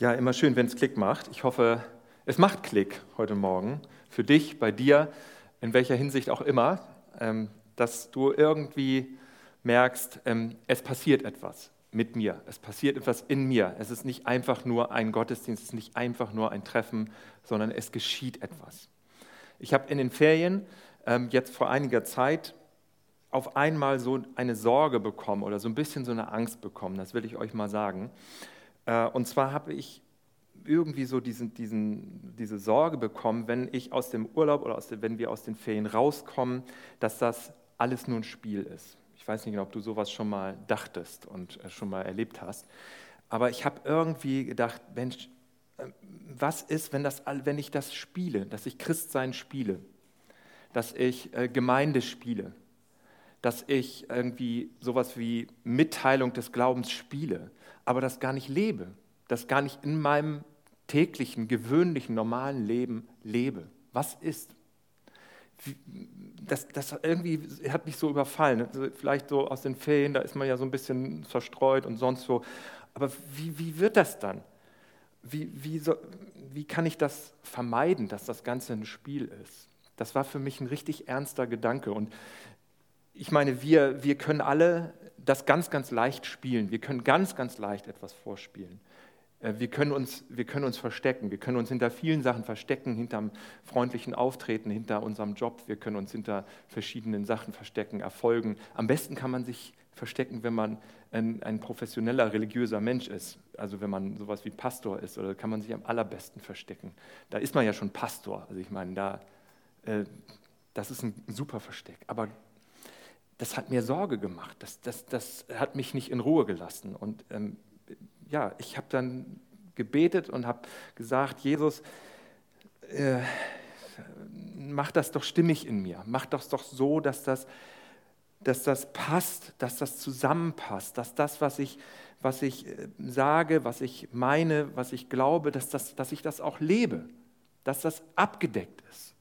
Ja, immer schön, wenn es Klick macht. Ich hoffe, es macht Klick heute Morgen. Für dich, bei dir, in welcher Hinsicht auch immer, ähm, dass du irgendwie merkst, ähm, es passiert etwas mit mir. Es passiert etwas in mir. Es ist nicht einfach nur ein Gottesdienst, es ist nicht einfach nur ein Treffen, sondern es geschieht etwas. Ich habe in den Ferien ähm, jetzt vor einiger Zeit auf einmal so eine Sorge bekommen oder so ein bisschen so eine Angst bekommen. Das will ich euch mal sagen. Äh, und zwar habe ich irgendwie so diesen, diesen, diese Sorge bekommen, wenn ich aus dem Urlaub oder aus wenn wir aus den Ferien rauskommen, dass das alles nur ein Spiel ist. Ich weiß nicht genau, ob du sowas schon mal dachtest und äh, schon mal erlebt hast. Aber ich habe irgendwie gedacht, Mensch, äh, was ist, wenn, das, wenn ich das spiele, dass ich Christsein spiele, dass ich Gemeinde spiele, dass ich irgendwie sowas wie Mitteilung des Glaubens spiele, aber das gar nicht lebe, das gar nicht in meinem täglichen, gewöhnlichen, normalen Leben lebe. Was ist? Das, das irgendwie hat mich so überfallen. Also vielleicht so aus den Ferien, da ist man ja so ein bisschen verstreut und sonst so. Aber wie, wie wird das dann? Wie, wie, so, wie kann ich das vermeiden, dass das Ganze ein Spiel ist? Das war für mich ein richtig ernster Gedanke. Und ich meine, wir, wir können alle das ganz, ganz leicht spielen. Wir können ganz, ganz leicht etwas vorspielen. Äh, wir können, uns, wir können uns verstecken. Wir können uns hinter vielen Sachen verstecken, hinterm freundlichen Auftreten, hinter unserem Job. Wir können uns hinter verschiedenen Sachen verstecken, Erfolgen. Am besten kann man sich verstecken, wenn man ein, ein professioneller, religiöser Mensch ist. Also wenn man sowas wie Pastor ist, oder kann man sich am allerbesten verstecken. Da ist man ja schon Pastor. Also ich meine, da, äh, das ist ein super Versteck. Aber das hat mir Sorge gemacht. Das, das, das hat mich nicht in Ruhe gelassen. Und ähm, ja, ich habe dann gebetet und habe gesagt, Jesus, äh, mach das doch stimmig in mir. Mach das doch so, dass das, dass das passt, dass das zusammenpasst, dass das, was ich, was ich äh, sage, was ich meine, was ich glaube, dass, das, dass ich das auch lebe, dass das abgedeckt ist.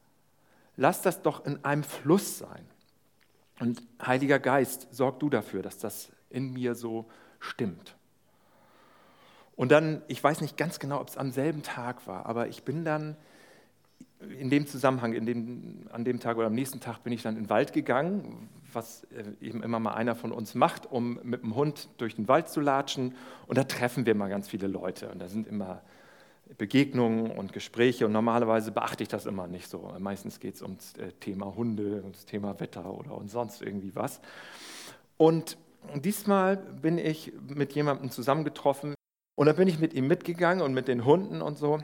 Lass das doch in einem Fluss sein. Und Heiliger Geist, sorg du dafür, dass das in mir so stimmt. Und dann, ich weiß nicht ganz genau, ob es am selben Tag war, aber ich bin dann in dem Zusammenhang, in dem, an dem Tag oder am nächsten Tag bin ich dann in den Wald gegangen, was äh, eben immer mal einer von uns macht, um mit dem Hund durch den Wald zu latschen. Und da treffen wir mal ganz viele Leute. Und da sind immer Begegnungen und Gespräche und normalerweise beachte ich das immer nicht so. Meistens geht es ums äh, Thema Hunde, ums Thema Wetter oder und sonst irgendwie was. Und diesmal bin ich mit jemandem zusammengetroffen und da bin ich mit ihm mitgegangen und mit den Hunden und so.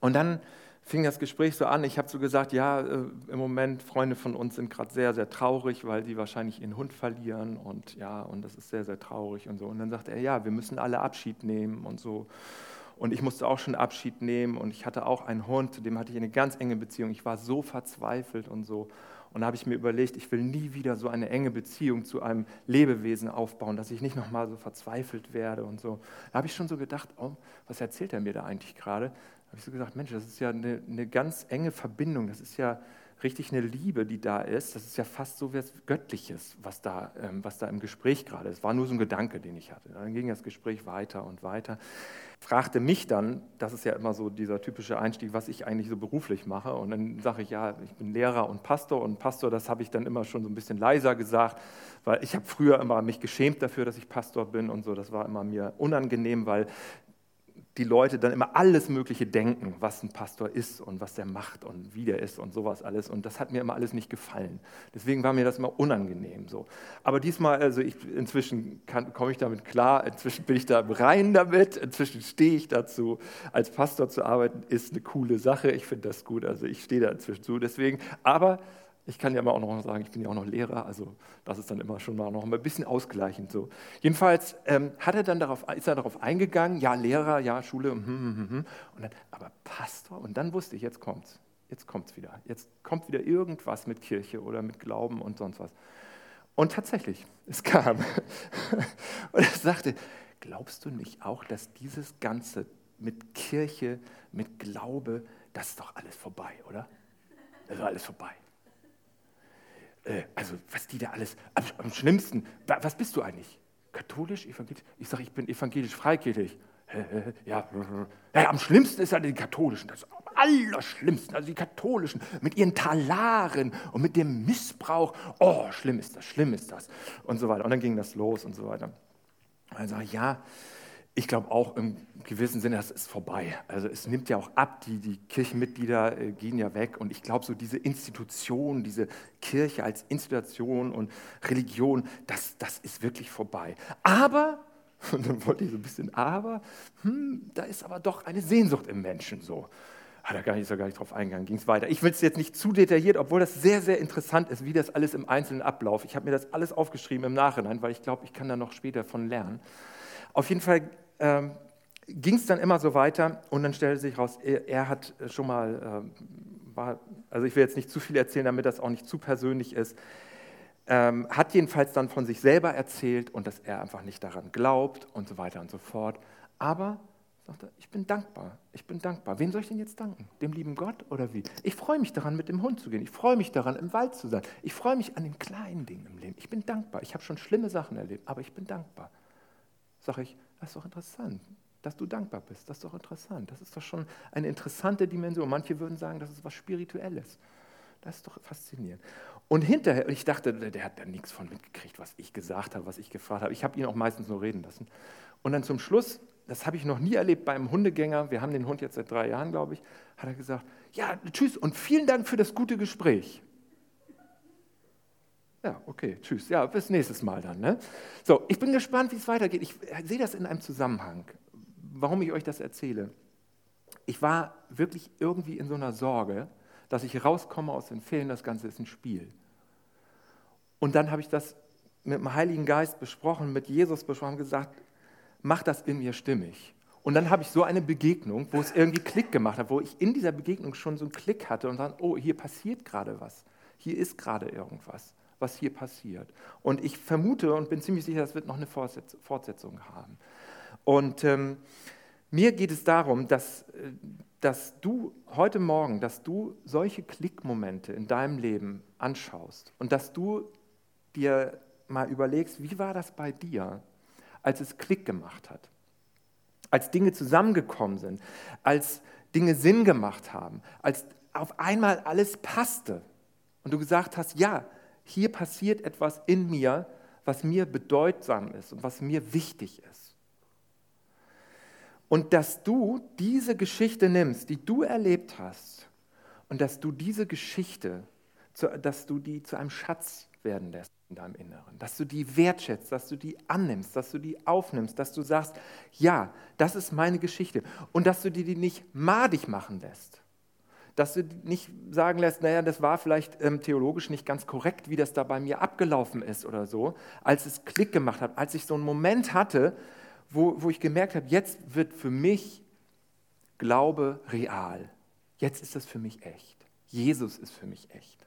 Und dann fing das Gespräch so an. Ich habe so gesagt, ja, äh, im Moment Freunde von uns sind gerade sehr, sehr traurig, weil sie wahrscheinlich ihren Hund verlieren und ja, und das ist sehr, sehr traurig und so. Und dann sagt er, ja, wir müssen alle Abschied nehmen und so. Und ich musste auch schon Abschied nehmen und ich hatte auch einen Hund, zu dem hatte ich eine ganz enge Beziehung. Ich war so verzweifelt und so. Und da habe ich mir überlegt, ich will nie wieder so eine enge Beziehung zu einem Lebewesen aufbauen, dass ich nicht nochmal so verzweifelt werde und so. Da habe ich schon so gedacht, oh, was erzählt er mir da eigentlich gerade? Da habe ich so gesagt, Mensch, das ist ja eine, eine ganz enge Verbindung, das ist ja richtig eine Liebe, die da ist. Das ist ja fast so was Göttliches, was da, ähm, was da im Gespräch gerade ist. War nur so ein Gedanke, den ich hatte. Dann ging das Gespräch weiter und weiter. Fragte mich dann, das ist ja immer so dieser typische Einstieg, was ich eigentlich so beruflich mache. Und dann sage ich, ja, ich bin Lehrer und Pastor. Und Pastor, das habe ich dann immer schon so ein bisschen leiser gesagt, weil ich habe früher immer mich geschämt dafür, dass ich Pastor bin und so. Das war immer mir unangenehm, weil die Leute dann immer alles Mögliche denken, was ein Pastor ist und was der macht und wie der ist und sowas alles. Und das hat mir immer alles nicht gefallen. Deswegen war mir das immer unangenehm so. Aber diesmal, also ich, inzwischen komme ich damit klar, inzwischen bin ich da rein damit, inzwischen stehe ich dazu. Als Pastor zu arbeiten ist eine coole Sache. Ich finde das gut, also ich stehe da inzwischen zu. Deswegen, aber ich kann ja immer auch noch sagen, ich bin ja auch noch Lehrer, also das ist dann immer schon mal noch ein bisschen ausgleichend so. Jedenfalls ähm, hat er dann darauf, ist er darauf eingegangen, ja Lehrer, ja Schule, hm, hm, hm, und dann, aber Pastor, und dann wusste ich, jetzt kommt's, jetzt kommt's wieder, jetzt kommt wieder irgendwas mit Kirche oder mit Glauben und sonst was. Und tatsächlich, es kam. und er sagte, glaubst du nicht auch, dass dieses Ganze mit Kirche, mit Glaube, das ist doch alles vorbei, oder? Das ist alles vorbei äh, also was die da alles, am, am, schlimmsten, was bist du eigentlich? Katholisch, evangelisch? Ich sage, ich bin evangelisch freikirchlich. ja, ja, am schlimmsten ist ja die katholischen, das allerschlimmsten, also die katholischen mit ihren Talaren und mit dem Missbrauch. Oh, schlimm ist das, schlimm ist das und so weiter. Und dann ging das los und so weiter. Also ja, ich glaube auch im gewissen Sinne, das ist vorbei. Also es nimmt ja auch ab, die, die Kirchenmitglieder äh, gehen ja weg und ich glaube so diese Institution, diese Kirche als Institution und Religion, das, das ist wirklich vorbei. Aber, und dann wollte ich so ein bisschen, aber, hm, da ist aber doch eine Sehnsucht im Menschen so. Hat er nicht, so gar nicht drauf eingegangen, ging es weiter. Ich will es jetzt nicht zu detailliert, obwohl das sehr, sehr interessant ist, wie das alles im Einzelnen abläuft. Ich habe mir das alles aufgeschrieben im Nachhinein, weil ich glaube, ich kann da noch später von lernen. Auf jeden Fall ähm, ging es dann immer so weiter und dann stellte sich raus, er, er hat schon mal, äh, war, also ich will jetzt nicht zu viel erzählen, damit das auch nicht zu persönlich ist, ähm, hat jedenfalls dann von sich selber erzählt und dass er einfach nicht daran glaubt und so weiter und so fort. Aber sagt er, ich bin dankbar, ich bin dankbar. Wem soll ich denn jetzt danken? Dem lieben Gott oder wie? Ich freue mich daran, mit dem Hund zu gehen. Ich freue mich daran, im Wald zu sein. Ich freue mich an den kleinen Dingen im Leben. Ich bin dankbar. Ich habe schon schlimme Sachen erlebt, aber ich bin dankbar. Sag ich, das ist doch interessant, dass du dankbar bist. Das ist doch interessant. Das ist doch schon eine interessante Dimension. Manche würden sagen, das ist was Spirituelles. Das ist doch faszinierend. Und hinterher, ich dachte, der hat da nichts von mitgekriegt, was ich gesagt habe, was ich gefragt habe. Ich habe ihn auch meistens nur reden lassen. Und dann zum Schluss, das habe ich noch nie erlebt bei einem Hundegänger, wir haben den Hund jetzt seit drei Jahren, glaube ich, hat er gesagt, ja, tschüss und vielen Dank für das gute Gespräch. Ja, okay, tschüss. Ja, bis nächstes Mal dann. Ne? So, ich bin gespannt, wie es weitergeht. Ich sehe das in einem Zusammenhang, warum ich euch das erzähle. Ich war wirklich irgendwie in so einer Sorge, dass ich rauskomme aus den Ferien, das Ganze ist ein Spiel. Und dann habe ich das mit dem Heiligen Geist besprochen, mit Jesus besprochen, gesagt, mach das in mir stimmig. Und dann habe ich so eine Begegnung, wo es irgendwie Klick gemacht hat, wo ich in dieser Begegnung schon so einen Klick hatte und dann, oh, hier passiert gerade was. Hier ist gerade irgendwas was hier passiert. Und ich vermute und bin ziemlich sicher, das wird noch eine Fortsetzung haben. Und ähm, mir geht es darum, dass, äh, dass du heute Morgen, dass du solche Klickmomente in deinem Leben anschaust und dass du dir mal überlegst, wie war das bei dir, als es Klick gemacht hat, als Dinge zusammengekommen sind, als Dinge Sinn gemacht haben, als auf einmal alles passte und du gesagt hast, ja, hier passiert etwas in mir, was mir bedeutsam ist und was mir wichtig ist. Und dass du diese Geschichte nimmst, die du erlebt hast, und dass du diese Geschichte, dass du die zu einem Schatz werden lässt in deinem Inneren, dass du die wertschätzt, dass du die annimmst, dass du die aufnimmst, dass du sagst, ja, das ist meine Geschichte. Und dass du dir die nicht madig machen lässt, dass du nicht sagen lässt, naja, das war vielleicht ähm, theologisch nicht ganz korrekt, wie das da bei mir abgelaufen ist oder so, als es Klick gemacht hat, als ich so einen Moment hatte, wo, wo ich gemerkt habe, jetzt wird für mich Glaube real. Jetzt ist das für mich echt. Jesus ist für mich echt.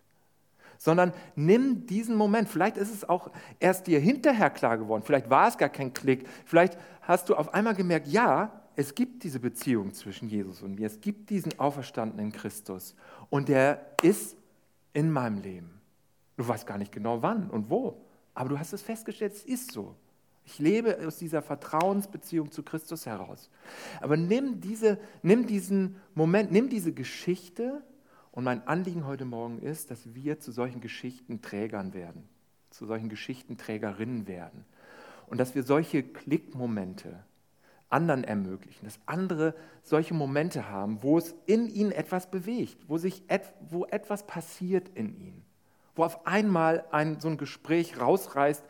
Sondern nimm diesen Moment. Vielleicht ist es auch erst dir hinterher klar geworden. Vielleicht war es gar kein Klick. Vielleicht hast du auf einmal gemerkt, ja, es gibt diese Beziehung zwischen Jesus und mir. Es gibt diesen auferstandenen Christus. Und der ist in meinem Leben. Du weißt gar nicht genau wann und wo. Aber du hast es festgestellt, es ist so. Ich lebe aus dieser Vertrauensbeziehung zu Christus heraus. Aber nimm, diese, nimm diesen Moment, nimm diese Geschichte. Und mein Anliegen heute Morgen ist, dass wir zu solchen Geschichtenträgern werden, zu solchen Geschichtenträgerinnen werden. Und dass wir solche Klickmomente, anderen ermöglichen, dass andere solche Momente haben, wo es in ihnen etwas bewegt, wo, sich et, wo etwas passiert in ihnen, wo auf einmal ein, so ein Gespräch rausreißt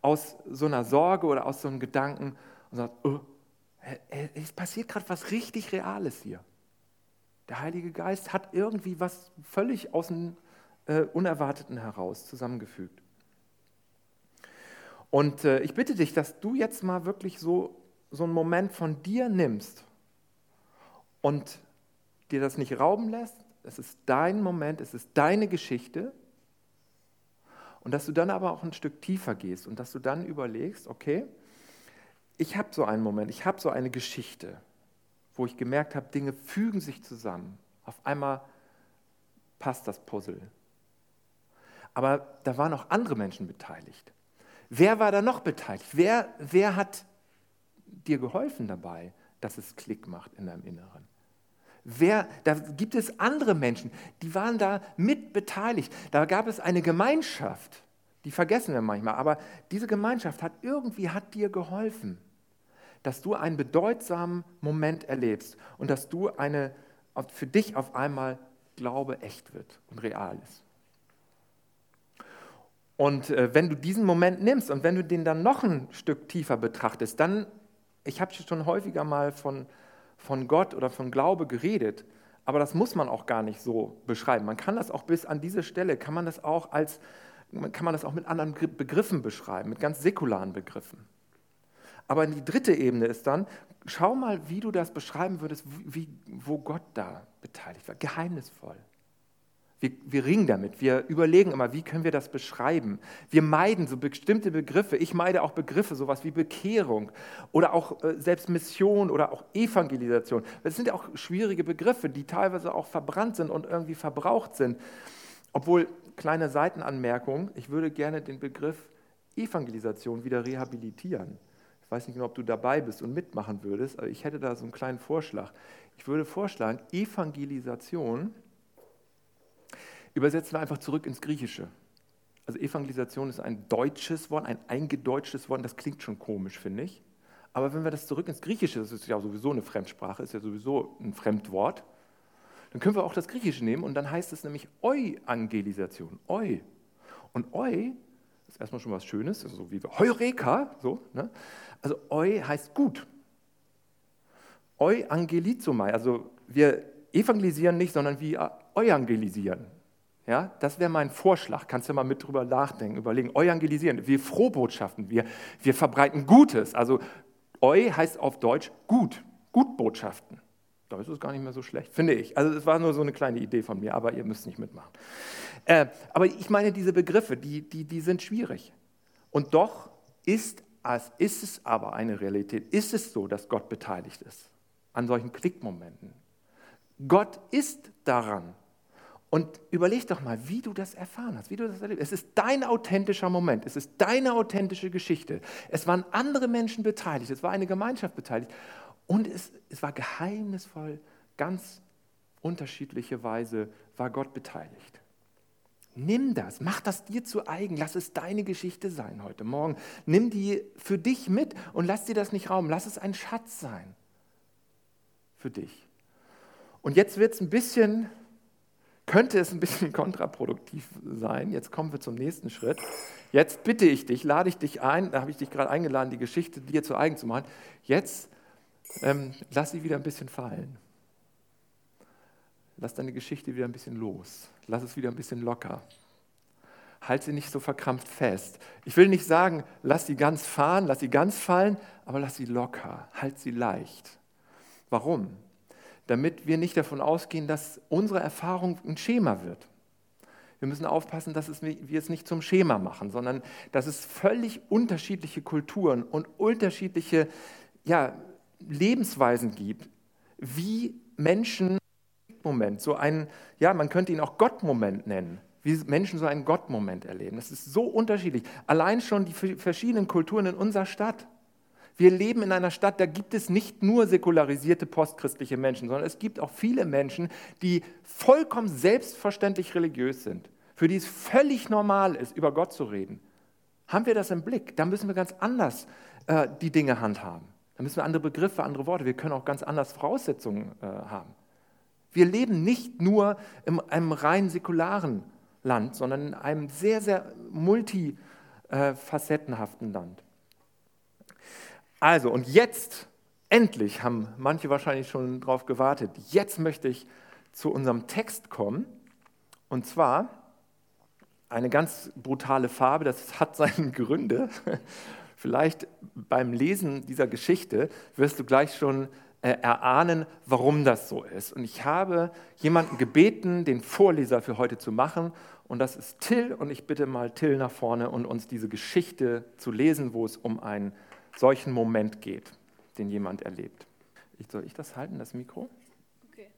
aus so einer Sorge oder aus so einem Gedanken und sagt, oh, es passiert gerade was richtig Reales hier. Der Heilige Geist hat irgendwie was völlig aus dem äh, Unerwarteten heraus zusammengefügt. Und äh, ich bitte dich, dass du jetzt mal wirklich so so einen Moment von dir nimmst und dir das nicht rauben lässt, es ist dein Moment, es ist deine Geschichte und dass du dann aber auch ein Stück tiefer gehst und dass du dann überlegst, okay, ich habe so einen Moment, ich habe so eine Geschichte, wo ich gemerkt habe, Dinge fügen sich zusammen. Auf einmal passt das Puzzle. Aber da waren auch andere Menschen beteiligt. Wer war da noch beteiligt? Wer, wer hat dir geholfen dabei, dass es Klick macht in deinem Inneren? Wer, da gibt es andere Menschen, die waren da mit beteiligt. Da gab es eine Gemeinschaft, die vergessen wir manchmal, aber diese Gemeinschaft hat irgendwie hat dir geholfen, dass du einen bedeutsamen Moment erlebst und dass du eine, für dich auf einmal Glaube echt wird und real ist. Und äh, wenn du diesen Moment nimmst und wenn du den dann noch ein Stück tiefer betrachtest, dann, ich habe schon häufiger mal von von Gott oder von Glaube geredet, aber das muss man auch gar nicht so beschreiben. Man kann das auch bis an diese Stelle, kann man das auch als, kann man das auch mit anderen Begriffen beschreiben, mit ganz säkularen Begriffen. Aber die dritte Ebene ist dann, schau mal, wie du das beschreiben würdest, wie, wo Gott da beteiligt war. Geheimnisvoll. Wir, wir, ringen damit, wir überlegen immer, wie können wir das beschreiben. Wir meiden so bestimmte Begriffe. Ich meide auch Begriffe, sowas wie Bekehrung oder auch äh, selbst Mission oder auch Evangelisation. Das sind ja auch schwierige Begriffe, die teilweise auch verbrannt sind und irgendwie verbraucht sind. Obwohl, kleine Seitenanmerkung, ich würde gerne den Begriff Evangelisation wieder rehabilitieren. Ich weiß nicht genau, ob du dabei bist und mitmachen würdest, aber ich hätte da so einen kleinen Vorschlag. Ich würde vorschlagen, Evangelisation Übersetzen wir einfach zurück ins Griechische. Also Evangelisation ist ein deutsches Wort, ein eingedeutschtes Wort, das klingt schon komisch, finde ich. Aber wenn wir das zurück ins Griechische, das ist ja sowieso eine Fremdsprache, ist ja sowieso ein Fremdwort, dann können wir auch das Griechische nehmen und dann heißt es nämlich Euangelisation. Eu. Und Eu ist erstmal schon was Schönes, also so wie Heureka, so. Ne? Also Eu heißt gut. Euangelizomai, also wir evangelisieren nicht, sondern wir euangelisieren. Ja, das wäre mein Vorschlag. Kannst du mal mit drüber nachdenken, überlegen. Evangelisieren. Wir Frohbotschaften, wir, wir verbreiten Gutes. Also Eu heißt auf Deutsch gut, Gutbotschaften. Da ist es gar nicht mehr so schlecht, finde ich. Also es war nur so eine kleine Idee von mir, aber ihr müsst nicht mitmachen. Äh, aber ich meine, diese Begriffe, die, die, die sind schwierig. Und doch ist, ist es aber eine Realität, ist es so, dass Gott beteiligt ist an solchen Klickmomenten. Gott ist daran und überleg doch mal, wie du das erfahren hast, wie du das erlebt hast. Es ist dein authentischer Moment, es ist deine authentische Geschichte. Es waren andere Menschen beteiligt, es war eine Gemeinschaft beteiligt und es, es war geheimnisvoll, ganz unterschiedliche Weise war Gott beteiligt. Nimm das, mach das dir zu eigen, lass es deine Geschichte sein heute Morgen. Nimm die für dich mit und lass dir das nicht rauben, lass es ein Schatz sein für dich. Und jetzt wird es ein bisschen könnte es ein bisschen kontraproduktiv sein. Jetzt kommen wir zum nächsten Schritt. Jetzt bitte ich dich, lade ich dich ein, da habe ich dich gerade eingeladen, die Geschichte dir zu eigen zu machen. Jetzt ähm, lass sie wieder ein bisschen fallen. Lass deine Geschichte wieder ein bisschen los. Lass es wieder ein bisschen locker. Halt sie nicht so verkrampft fest. Ich will nicht sagen, lass sie ganz fahren, lass sie ganz fallen, aber lass sie locker. Halt sie leicht. Warum? Damit wir nicht davon ausgehen, dass unsere Erfahrung ein Schema wird. Wir müssen aufpassen, dass wir es nicht zum Schema machen, sondern dass es völlig unterschiedliche Kulturen und unterschiedliche ja, Lebensweisen gibt, wie Menschen Moment, so einen, ja, man könnte ihn auch Gottmoment nennen, wie Menschen so einen Gottmoment erleben. Das ist so unterschiedlich. Allein schon die verschiedenen Kulturen in unserer Stadt. Wir leben in einer Stadt, da gibt es nicht nur säkularisierte postchristliche Menschen, sondern es gibt auch viele Menschen, die vollkommen selbstverständlich religiös sind, für die es völlig normal ist, über Gott zu reden. Haben wir das im Blick? Da müssen wir ganz anders äh, die Dinge handhaben. Da müssen wir andere Begriffe, andere Worte. Wir können auch ganz anders Voraussetzungen äh, haben. Wir leben nicht nur in einem rein säkularen Land, sondern in einem sehr, sehr multifacettenhaften Land. Also, und jetzt, endlich, haben manche wahrscheinlich schon darauf gewartet, jetzt möchte ich zu unserem Text kommen. Und zwar eine ganz brutale Farbe, das hat seine Gründe. Vielleicht beim Lesen dieser Geschichte wirst du gleich schon äh, erahnen, warum das so ist. Und ich habe jemanden gebeten, den Vorleser für heute zu machen. Und das ist Till. Und ich bitte mal Till nach vorne und uns diese Geschichte zu lesen, wo es um ein solchen Moment geht, den jemand erlebt. Soll ich das halten, das Mikro? Okay.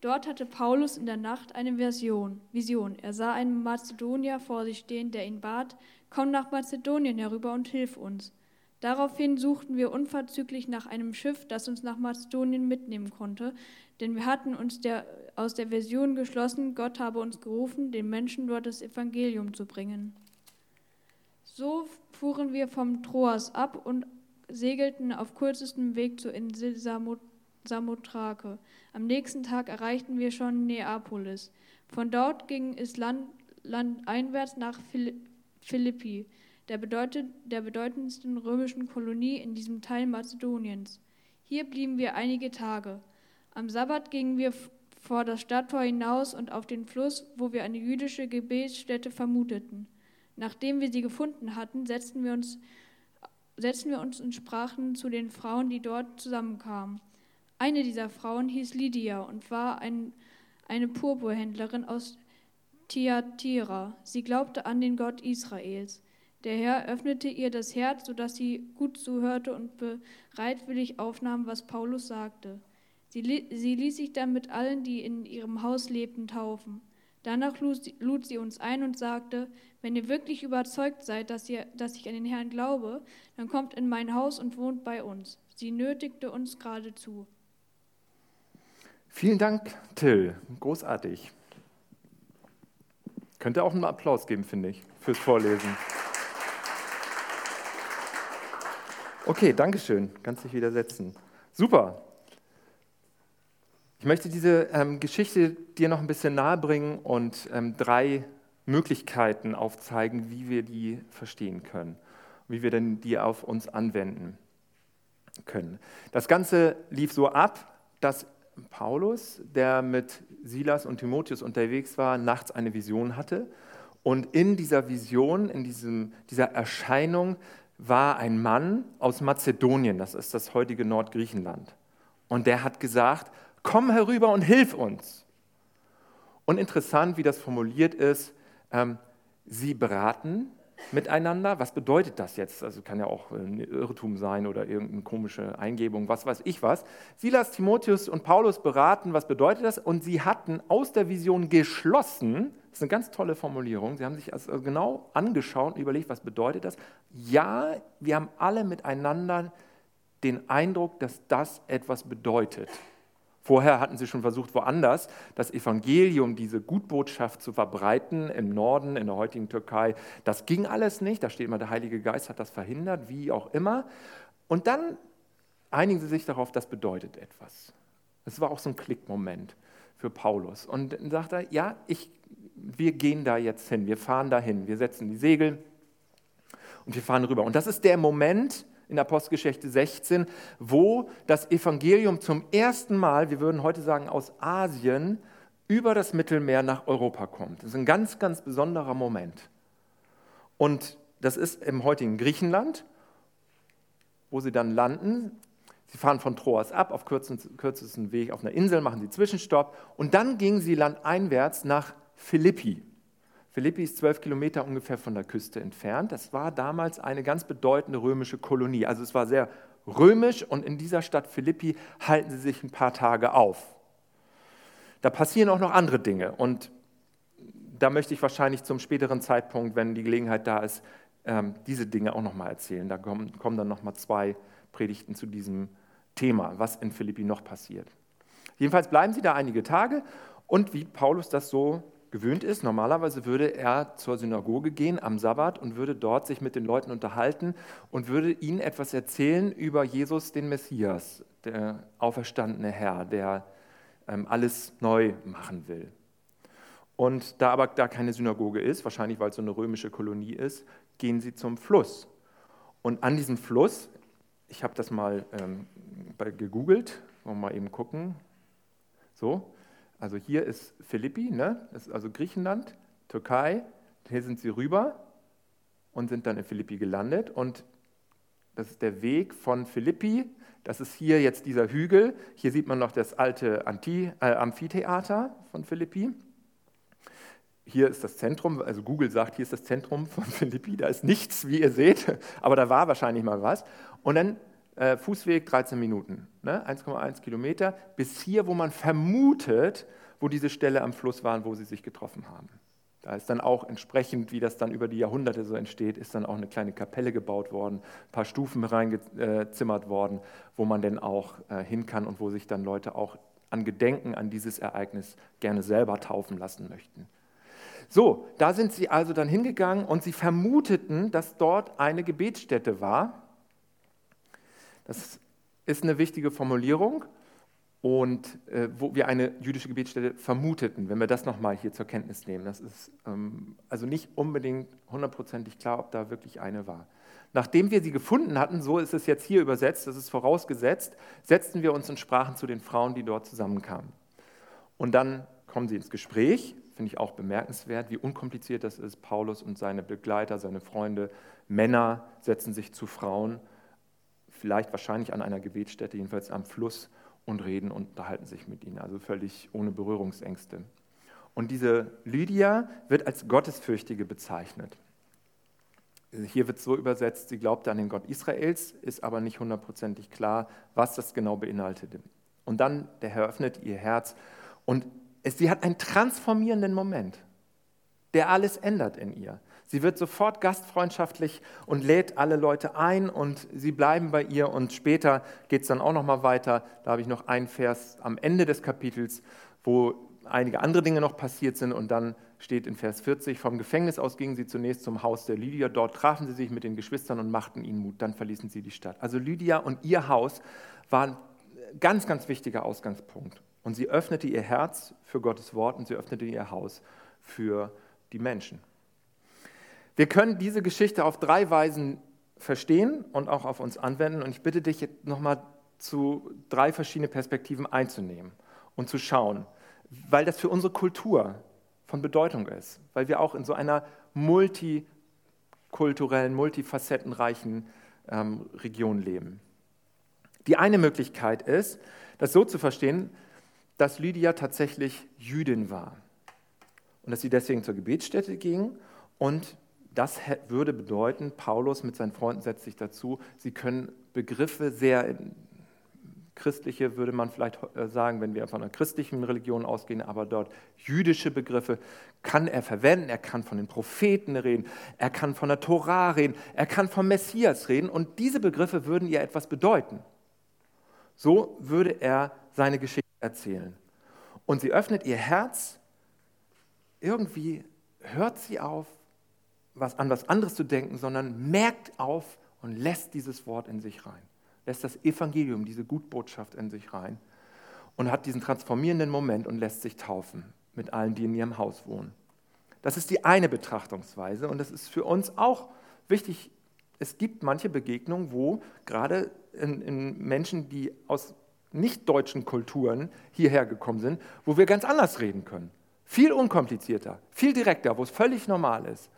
Dort hatte Paulus in der Nacht eine Vision. Vision. Er sah einen Mazedonier vor sich stehen, der ihn bat, komm nach Mazedonien herüber und hilf uns. Daraufhin suchten wir unverzüglich nach einem Schiff, das uns nach Mazedonien mitnehmen konnte, denn wir hatten uns der, aus der Version geschlossen, Gott habe uns gerufen, den Menschen dort das Evangelium zu bringen. So fuhren wir vom Troas ab und segelten auf kürzestem Weg zur Insel Samothrake. Am nächsten Tag erreichten wir schon Neapolis. Von dort ging es land, landeinwärts nach Philippi der, bedeutet, der bedeutendsten römischen Kolonie in diesem Teil Mazedoniens. Hier blieben wir einige Tage. Am Sabbat gingen wir vor das Stadttor hinaus und auf den Fluss, wo wir eine jüdische Gebetsstätte vermuteten. Nachdem wir sie gefunden hatten, setzten wir uns, setzten wir uns und sprachen zu den Frauen, die dort zusammenkamen. Eine dieser Frauen hieß Lydia und war ein, eine Purpurhändlerin aus Thyatira. Sie glaubte an den Gott Israels. Der Herr öffnete ihr das Herz, sodass sie gut zuhörte und bereitwillig aufnahm, was Paulus sagte. Sie, sie ließ sich dann mit allen, die in ihrem Haus lebten, taufen. Danach lud sie uns ein und sagte, wenn ihr wirklich überzeugt seid, dass, ihr, dass ich an den Herrn glaube, dann kommt in mein Haus und wohnt bei uns. Sie nötigte uns geradezu. Vielen Dank, Till. Großartig. Könnte auch einen Applaus geben, finde ich, fürs Vorlesen. Okay, danke schön. Kannst dich wieder setzen. Super. Ich möchte diese ähm, Geschichte dir noch ein bisschen nahebringen und ähm, drei Möglichkeiten aufzeigen, wie wir die verstehen können, wie wir denn die auf uns anwenden können. Das Ganze lief so ab, dass Paulus, der mit Silas und Timotheus unterwegs war, nachts eine Vision hatte. Und in dieser Vision, in diesem, dieser Erscheinung war ein Mann aus Mazedonien, das ist das heutige Nordgriechenland. Und der hat gesagt, komm herüber und hilf uns. Und interessant, wie das formuliert ist, ähm, sie beraten miteinander. Was bedeutet das jetzt? Also kann ja auch ein Irrtum sein oder irgendeine komische Eingebung, was weiß ich was. Silas, Timotheus und Paulus beraten, was bedeutet das? Und sie hatten aus der Vision geschlossen, das ist eine ganz tolle Formulierung, sie haben sich also genau angeschaut und überlegt, was bedeutet das? Ja, wir haben alle miteinander den Eindruck, dass das etwas bedeutet. Vorher hatten sie schon versucht, woanders das Evangelium, diese Gutbotschaft zu verbreiten, im Norden, in der heutigen Türkei. Das ging alles nicht. Da steht immer, der Heilige Geist hat das verhindert, wie auch immer. Und dann einigen sie sich darauf, das bedeutet etwas. Es war auch so ein Klickmoment für Paulus. Und dann sagt er, ja, ich, wir gehen da jetzt hin, wir fahren dahin, wir setzen die Segel und wir fahren rüber. Und das ist der Moment, in Apostelgeschichte 16, wo das Evangelium zum ersten Mal, wir würden heute sagen aus Asien, über das Mittelmeer nach Europa kommt. Das ist ein ganz, ganz besonderer Moment. Und das ist im heutigen Griechenland, wo sie dann landen. Sie fahren von Troas ab, auf kürzesten Weg auf einer Insel, machen sie Zwischenstopp und dann gingen sie landeinwärts nach Philippi. Philippi ist zwölf Kilometer ungefähr von der Küste entfernt. Das war damals eine ganz bedeutende römische Kolonie. Also es war sehr römisch und in dieser Stadt Philippi halten sie sich ein paar Tage auf. Da passieren auch noch andere Dinge und da möchte ich wahrscheinlich zum späteren Zeitpunkt, wenn die Gelegenheit da ist, ähm, diese Dinge auch nochmal erzählen. Da kommen, kommen dann nochmal zwei Predigten zu diesem Thema, was in Philippi noch passiert. Jedenfalls bleiben sie da einige Tage und wie Paulus das so gewöhnt ist. Normalerweise würde er zur Synagoge gehen am Sabbat und würde dort sich mit den Leuten unterhalten und würde ihnen etwas erzählen über Jesus, den Messias, der auferstandene Herr, der ähm, alles neu machen will. Und da aber da keine Synagoge ist, wahrscheinlich weil es so eine römische Kolonie ist, gehen sie zum Fluss. Und an diesem Fluss, ich habe das mal ähm, gegoogelt, wollen wir mal eben gucken. So, also hier ist Philippi, ne? das ist also Griechenland, Türkei. Hier sind sie rüber und sind dann in Philippi gelandet. Und das ist der Weg von Philippi. Das ist hier jetzt dieser Hügel. Hier sieht man noch das alte Anti, äh, Amphitheater von Philippi. Hier ist das Zentrum, also Google sagt, hier ist das Zentrum von Philippi. Da ist nichts, wie ihr seht, aber da war wahrscheinlich mal was. Und dann äh, Fußweg 13 Minuten, ne? 1,1 Kilometer, bis hier, wo man vermutet, wo diese Stelle am Fluss war, wo sie sich getroffen haben. Da ist dann auch entsprechend, wie das dann über die Jahrhunderte so entsteht, ist dann auch eine kleine Kapelle gebaut worden, ein paar Stufen reingezimmert worden, wo man denn auch äh, hin kann und wo sich dann Leute auch an Gedenken an dieses Ereignis gerne selber taufen lassen möchten. So, da sind sie also dann hingegangen und sie vermuteten, dass dort eine Gebetsstätte war. Das ist eine wichtige Formulierung und äh, wo wir eine jüdische Gebetsstätte vermuteten, wenn wir das nochmal hier zur Kenntnis nehmen. Das ist ähm, also nicht unbedingt hundertprozentig klar, ob da wirklich eine war. Nachdem wir sie gefunden hatten, so ist es jetzt hier übersetzt, das ist vorausgesetzt, setzten wir uns in Sprachen zu den Frauen, die dort zusammenkamen. Und dann kommen sie ins Gespräch, finde ich auch bemerkenswert, wie unkompliziert das ist. Paulus und seine Begleiter, seine Freunde, Männer setzen sich zu Frauen, vielleicht wahrscheinlich an einer Gebetsstätte, jedenfalls am Fluss und reden und unterhalten sich mit ihnen, also völlig ohne Berührungsängste. Und diese Lydia wird als Gottesfürchtige bezeichnet. Hier wird so übersetzt, sie glaubte an den Gott Israels, ist aber nicht hundertprozentig klar, was das genau beinhaltete. Und dann, der Herr öffnet ihr Herz und es, sie hat einen transformierenden Moment, der alles ändert in ihr. Sie wird sofort gastfreundschaftlich und lädt alle Leute ein und sie bleiben bei ihr und später geht es dann auch noch mal weiter. Da habe ich noch einen Vers am Ende des Kapitels, wo einige andere Dinge noch passiert sind und dann steht in Vers 40, vom Gefängnis aus gingen sie zunächst zum Haus der Lydia, dort trafen sie sich mit den Geschwistern und machten ihnen Mut, dann verließen sie die Stadt. Also Lydia und ihr Haus waren ganz, ganz wichtiger Ausgangspunkt. Und sie öffnete ihr Herz für Gottes Wort und sie öffnete ihr Haus für die Menschen. Wir können diese Geschichte auf drei Weisen verstehen und auch auf uns anwenden. Und ich bitte dich jetzt nochmal zu drei verschiedene Perspektiven einzunehmen und zu schauen, weil das für unsere Kultur von Bedeutung ist, weil wir auch in so einer multikulturellen, multifacettenreichen ähm, Region leben. Die eine Möglichkeit ist, das so zu verstehen, dass Lydia tatsächlich Jüdin war und dass sie deswegen zur Gebetsstätte ging und das würde bedeuten, Paulus mit seinen Freunden setzt sich dazu, sie können Begriffe sehr christliche, würde man vielleicht äh, sagen, wenn wir von einer christlichen Religion ausgehen, aber dort jüdische Begriffe kann er verwenden. Er kann von den Propheten reden, er kann von der Torah reden, er kann vom Messias reden und diese Begriffe würden ihr etwas bedeuten. So würde er seine Geschichte erzählen. Und sie öffnet ihr Herz, irgendwie hört sie auf, was, an was anderes zu denken, sondern merkt auf und lässt dieses Wort in sich rein. Lässt das Evangelium, diese Gutbotschaft in sich rein und hat diesen transformierenden Moment und lässt sich taufen mit allen, die in ihrem Haus wohnen. Das ist die eine Betrachtungsweise und das ist für uns auch wichtig. Es gibt manche Begegnungen, wo gerade in, in Menschen, die aus nicht-deutschen Kulturen hierher gekommen sind, wo wir ganz anders reden können. Viel unkomplizierter, viel direkter, wo es völlig normal ist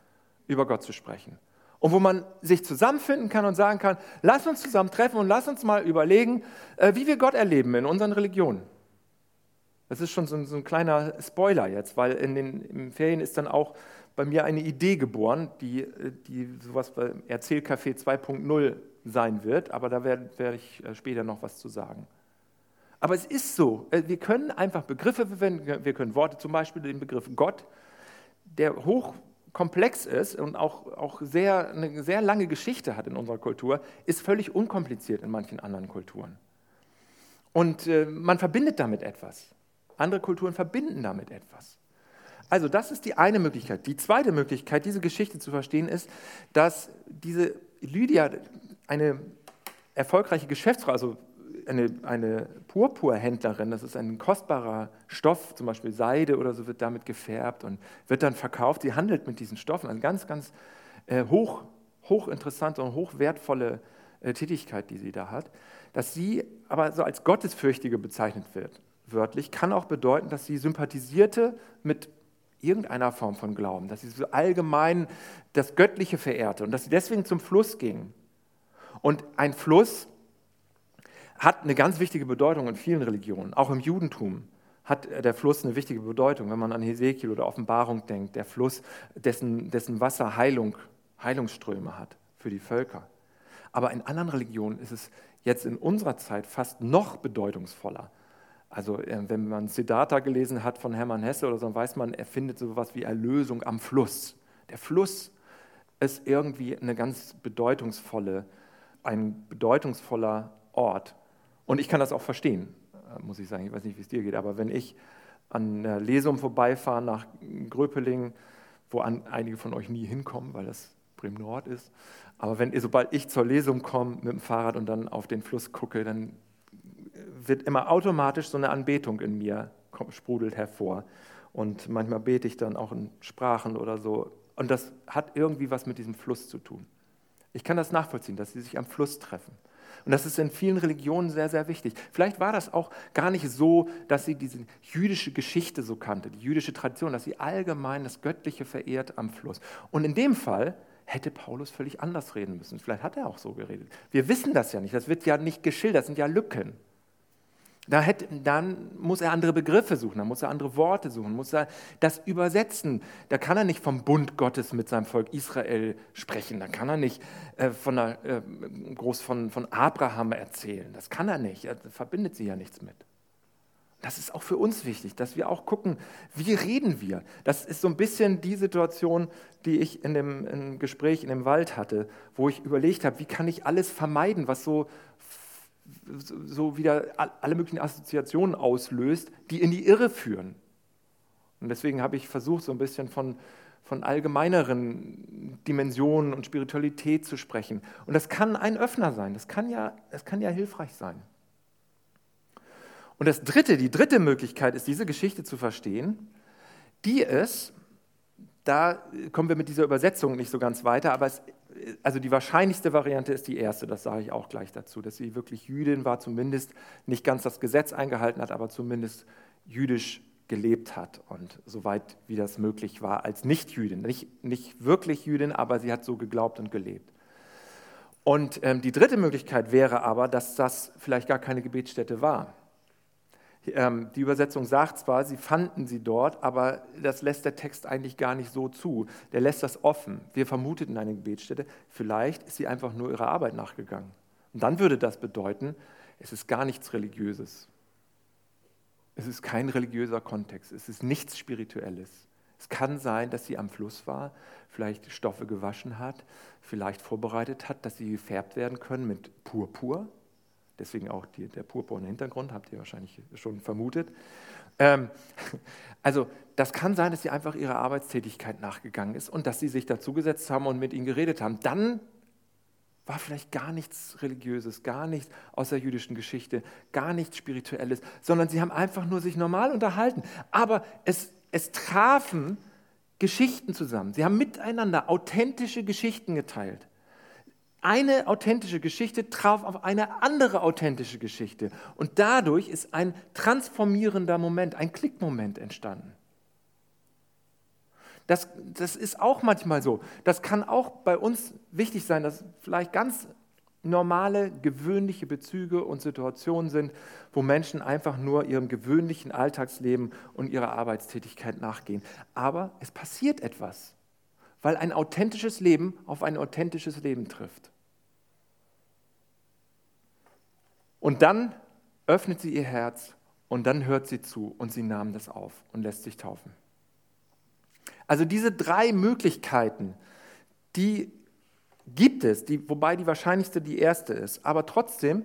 über Gott zu sprechen. Und wo man sich zusammenfinden kann und sagen kann, lass uns zusammen treffen und lass uns mal überlegen, äh, wie wir Gott erleben in unseren Religionen. Das ist schon so ein, so ein kleiner Spoiler jetzt, weil in den Ferien ist dann auch bei mir eine Idee geboren, die, äh, die sowas bei Erzählcafé 2.0 sein wird, aber da werde, werde ich äh, später noch was zu sagen. Aber es ist so, wir können einfach Begriffe verwenden, wir können Worte, zum Beispiel den Begriff Gott, der hoch komplex ist und auch, auch sehr, eine sehr lange Geschichte hat in unserer Kultur, ist völlig unkompliziert in manchen anderen Kulturen. Und äh, man verbindet damit etwas. Andere Kulturen verbinden damit etwas. Also das ist die eine Möglichkeit. Die zweite Möglichkeit, diese Geschichte zu verstehen, ist, dass diese Lydia eine erfolgreiche Geschäftsfrau, also eine, eine Purpurhändlerin, das ist ein kostbarer Stoff, zum Beispiel Seide oder so, wird damit gefärbt und wird dann verkauft. Sie handelt mit diesen Stoffen, eine ganz, ganz äh, hoch, hochinteressante und hochwertvolle äh, Tätigkeit, die sie da hat. Dass sie aber so als Gottesfürchtige bezeichnet wird, wörtlich, kann auch bedeuten, dass sie sympathisierte mit irgendeiner Form von Glauben, dass sie so allgemein das Göttliche verehrte und dass sie deswegen zum Fluss ging. Und ein Fluss hat eine ganz wichtige Bedeutung in vielen Religionen. Auch im Judentum hat der Fluss eine wichtige Bedeutung. Wenn man an Hesekiel oder Offenbarung denkt, der Fluss, dessen, dessen Wasser Heilung, Heilungsströme hat für die Völker. Aber in anderen Religionen ist es jetzt in unserer Zeit fast noch bedeutungsvoller. Also äh, wenn man Siddhartha gelesen hat von Hermann Hesse oder so, dann weiß man, er findet so etwas wie Erlösung am Fluss. Der Fluss ist irgendwie eine ganz bedeutungsvolle, ein bedeutungsvoller Ort. Und ich kann das auch verstehen, äh, muss ich sagen. Ich weiß nicht, wie es dir geht, aber wenn ich an der Lesung vorbeifahre nach Gröpeling, wo einige von euch nie hinkommen, weil das Bremen Nord ist, aber wenn, sobald ich zur Lesung komme mit dem Fahrrad und dann auf den Fluss gucke, dann wird immer automatisch so eine Anbetung in mir sprudelt hervor. Und manchmal bete ich dann auch in Sprachen oder so. Und das hat irgendwie was mit diesem Fluss zu tun. Ich kann das nachvollziehen, dass sie sich am Fluss treffen. Und das ist in vielen Religionen sehr, sehr wichtig. Vielleicht war das auch gar nicht so, dass sie diese jüdische Geschichte so kannte, die jüdische Tradition, dass sie allgemein das Göttliche verehrt am Fluss. Und in dem Fall hätte Paulus völlig anders reden müssen. Vielleicht hat er auch so geredet. Wir wissen das ja nicht. Das wird ja nicht geschildert. Das sind ja Lücken. Da hätte, dann muss er andere Begriffe suchen, dann muss er andere Worte suchen, muss er das übersetzen. Da kann er nicht vom Bund Gottes mit seinem Volk Israel sprechen, da kann er nicht äh, von der, äh, groß von, von Abraham erzählen, das kann er nicht, er verbindet sie ja nichts mit. Das ist auch für uns wichtig, dass wir auch gucken, wie reden wir. Das ist so ein bisschen die Situation, die ich in dem, in Gespräch in dem Wald hatte, wo ich überlegt habe, wie kann ich alles vermeiden, was so, so wieder alle möglichen Assoziationen auslöst, die in die Irre führen. Und deswegen habe ich versucht, so ein bisschen von, von allgemeineren Dimensionen und Spiritualität zu sprechen. Und das kann ein Öffner sein, das kann ja, das kann ja hilfreich sein. Und das dritte, die dritte Möglichkeit ist, diese Geschichte zu verstehen, die ist, da kommen wir mit dieser Übersetzung nicht so ganz weiter, aber es, also die wahrscheinlichste Variante ist die erste, das sage ich auch gleich dazu, dass sie wirklich Jüdin war, zumindest nicht ganz das Gesetz eingehalten hat, aber zumindest jüdisch gelebt hat und soweit wie das möglich war als Nicht-Jüdin. Nicht, nicht wirklich Jüdin, aber sie hat so geglaubt und gelebt. Und ähm, die dritte Möglichkeit wäre aber, dass das vielleicht gar keine Gebetsstätte war. Ähm, die Übersetzung sagt zwar, sie fanden sie dort, aber das lässt der Text eigentlich gar nicht so zu. Der lässt das offen. Wir vermuteten eine Gebetsstätte. Vielleicht ist sie einfach nur ihrer Arbeit nachgegangen. Und dann würde das bedeuten, es ist gar nichts Religiöses. Es ist kein religiöser Kontext. Es ist nichts Spirituelles. Es kann sein, dass sie am Fluss war, vielleicht Stoffe gewaschen hat, vielleicht vorbereitet hat, dass sie gefärbt werden können mit Purpur Deswegen auch die, der purpurne Hintergrund, habt ihr wahrscheinlich schon vermutet. Ähm, also das kann sein, dass sie einfach ihrer Arbeitstätigkeit nachgegangen ist und dass sie sich dazugesetzt haben und mit ihnen geredet haben. Dann war vielleicht gar nichts Religiöses, gar nichts aus der jüdischen Geschichte, gar nichts Spirituelles, sondern sie haben einfach nur sich normal unterhalten. Aber es, es trafen Geschichten zusammen. Sie haben miteinander authentische Geschichten geteilt eine authentische Geschichte traf auf eine andere authentische Geschichte. Und dadurch ist ein transformierender Moment, ein Klickmoment entstanden. Das, das ist auch manchmal so. Das kann auch bei uns wichtig sein, dass vielleicht ganz normale, gewöhnliche Bezüge und Situationen sind, wo Menschen einfach nur ihrem gewöhnlichen Alltagsleben und ihrer Arbeitstätigkeit nachgehen. Aber es passiert etwas weil ein authentisches Leben auf ein authentisches Leben trifft. Und dann öffnet sie ihr Herz und dann hört sie zu und sie nahm das auf und lässt sich taufen. Also diese drei Möglichkeiten, die gibt es, die, wobei die wahrscheinlichste die erste ist. Aber trotzdem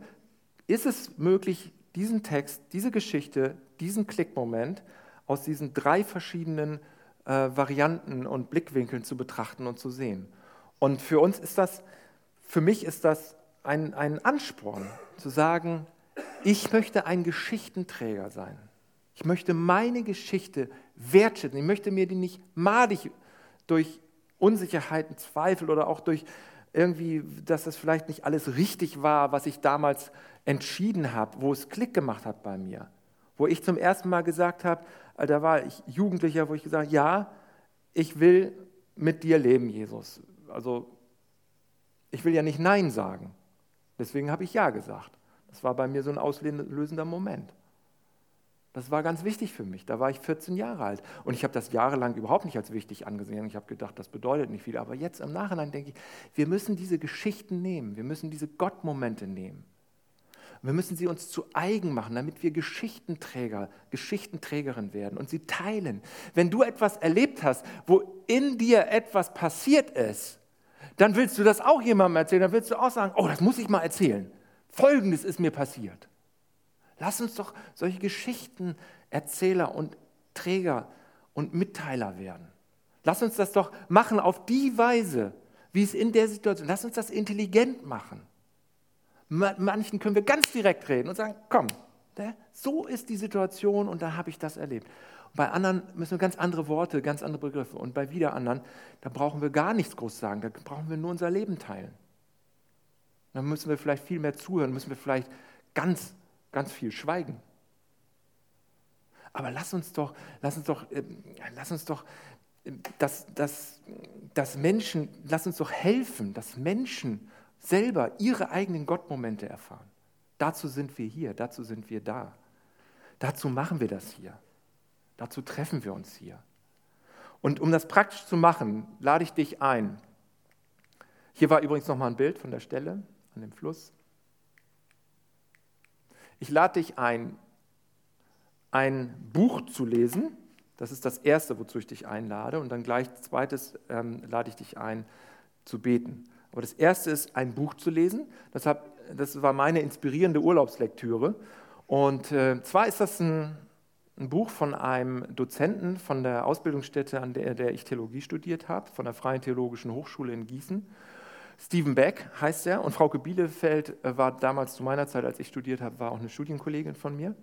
ist es möglich, diesen Text, diese Geschichte, diesen Klickmoment aus diesen drei verschiedenen äh, Varianten und Blickwinkeln zu betrachten und zu sehen. Und für uns ist das, für mich ist das ein, ein Ansporn, zu sagen, ich möchte ein Geschichtenträger sein. Ich möchte meine Geschichte wertschätzen. Ich möchte mir die nicht madig durch Unsicherheiten, Zweifel oder auch durch irgendwie, dass das vielleicht nicht alles richtig war, was ich damals entschieden habe, wo es Klick gemacht hat bei mir. Wo ich zum ersten Mal gesagt habe, äh, da war ich Jugendlicher, wo ich gesagt habe, ja, ich will mit dir leben, Jesus. Also ich will ja nicht Nein sagen. Deswegen habe ich Ja gesagt. Das war bei mir so ein auslösender Moment. Das war ganz wichtig für mich. Da war ich 14 Jahre alt. Und ich habe das jahrelang überhaupt nicht als wichtig angesehen. Ich habe gedacht, das bedeutet nicht viel. Aber jetzt im Nachhinein denke ich, wir müssen diese Geschichten nehmen. Wir müssen diese Gottmomente nehmen. Wir müssen sie uns zu eigen machen, damit wir Geschichtenträger, Geschichtenträgerin werden und sie teilen. Wenn du etwas erlebt hast, wo in dir etwas passiert ist, dann willst du das auch jemandem erzählen. Dann willst du auch sagen, oh, das muss ich mal erzählen. Folgendes ist mir passiert. Lass uns doch solche Geschichtenerzähler und Träger und Mitteiler werden. Lass uns das doch machen auf die Weise, wie es in der Situation, lass uns das intelligent machen. Manchen können wir ganz direkt reden und sagen, komm, so ist die Situation und da habe ich das erlebt. Bei anderen müssen wir ganz andere Worte, ganz andere Begriffe. Und bei wieder anderen, da brauchen wir gar nichts groß sagen, da brauchen wir nur unser Leben teilen. Dann müssen wir vielleicht viel mehr zuhören, müssen wir vielleicht ganz, ganz viel schweigen. Aber lass uns doch, lass uns doch, ähm, lass uns doch, ähm, dass, dass, dass Menschen, lass uns doch helfen, dass Menschen selber ihre eigenen Gottmomente erfahren. Dazu sind wir hier, dazu sind wir da. Dazu machen wir das hier. Dazu treffen wir uns hier. Und um das praktisch zu machen, lade ich dich ein. Hier war übrigens nochmal ein Bild von der Stelle an dem Fluss. Ich lade dich ein, ein Buch zu lesen. Das ist das Erste, wozu ich dich einlade. Und dann gleich zweites ähm, lade ich dich ein, zu beten. Aber das Erste ist, ein Buch zu lesen. Das, hab, das war meine inspirierende Urlaubslektüre. Und äh, zwar ist das ein, ein, Buch von einem Dozenten von der Ausbildungsstätte, an der, der ich Theologie studiert habe, von der Freien Theologischen Hochschule in Gießen. Steven Beck heißt er und Frauke Bielefeld äh, war damals zu meiner Zeit, als ich studiert habe, war auch eine Studienkollegin von mir.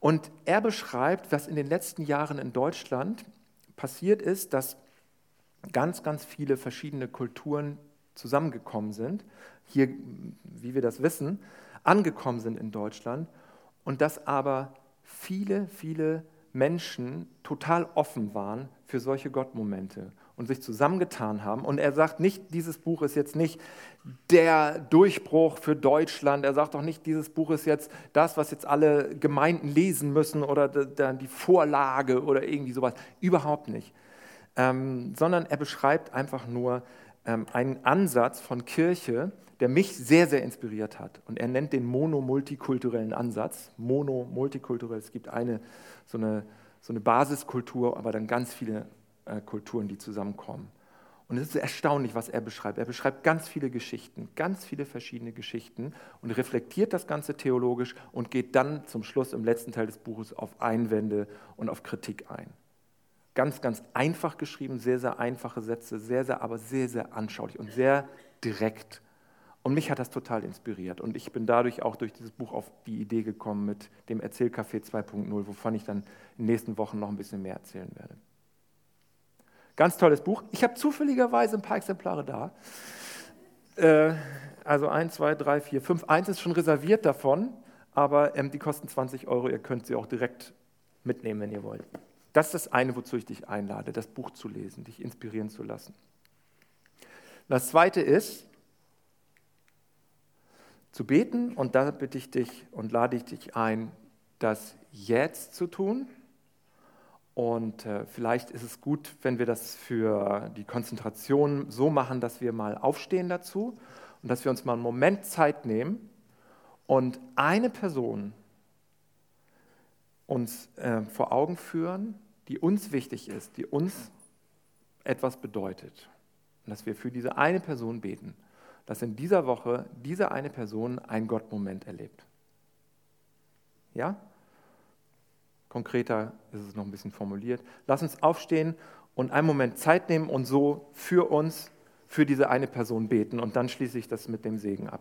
Und er beschreibt, was in den letzten Jahren in Deutschland passiert ist, dass ganz, ganz viele verschiedene Kulturen zusammengekommen sind, hier, wie wir das wissen, angekommen sind in Deutschland und dass aber viele, viele Menschen total offen waren für solche Gottmomente und sich zusammengetan haben. Und er sagt nicht, dieses Buch ist jetzt nicht der Durchbruch für Deutschland. Er sagt auch nicht, dieses Buch ist jetzt das, was jetzt alle Gemeinden lesen müssen oder die Vorlage oder irgendwie sowas. Überhaupt nicht. Ähm, sondern er beschreibt einfach nur einen Ansatz von Kirche, der mich sehr, sehr inspiriert hat. Und er nennt den monomultikulturellen Ansatz. Mono-multikulturell. Es gibt eine so, eine so eine Basiskultur, aber dann ganz viele äh, Kulturen, die zusammenkommen. Und es ist erstaunlich, was er beschreibt. Er beschreibt ganz viele Geschichten, ganz viele verschiedene Geschichten und reflektiert das Ganze theologisch und geht dann zum Schluss im letzten Teil des Buches auf Einwände und auf Kritik ein. Ganz, ganz einfach geschrieben, sehr, sehr einfache Sätze, sehr, sehr, aber sehr, sehr anschaulich und sehr direkt. Und mich hat das total inspiriert. Und ich bin dadurch auch durch dieses Buch auf die Idee gekommen mit dem Erzählcafé 2.0, wovon ich dann in den nächsten Wochen noch ein bisschen mehr erzählen werde. Ganz tolles Buch. Ich habe zufälligerweise ein paar Exemplare da. Äh, also eins, zwei, drei, vier, fünf. Eins ist schon reserviert davon, aber ähm, die kosten 20 Euro. Ihr könnt sie auch direkt mitnehmen, wenn ihr wollt. Das ist das eine, wozu ich dich einlade, das Buch zu lesen, dich inspirieren zu lassen. Das zweite ist, zu beten und da bitte ich dich und lade ich dich ein, das jetzt zu tun. Und äh, vielleicht ist es gut, wenn wir das für die Konzentration so machen, dass wir mal aufstehen dazu und dass wir uns mal einen Moment Zeit nehmen und eine Person uns äh, vor Augen führen, die uns wichtig ist, die uns etwas bedeutet. Und dass wir für diese eine Person beten, dass in dieser Woche diese eine Person einen Gottmoment erlebt. Ja? Konkreter ist es noch ein bisschen formuliert. Lass uns aufstehen und einen Moment Zeit nehmen und so für uns, für diese eine Person beten und dann schließe ich das mit dem Segen ab.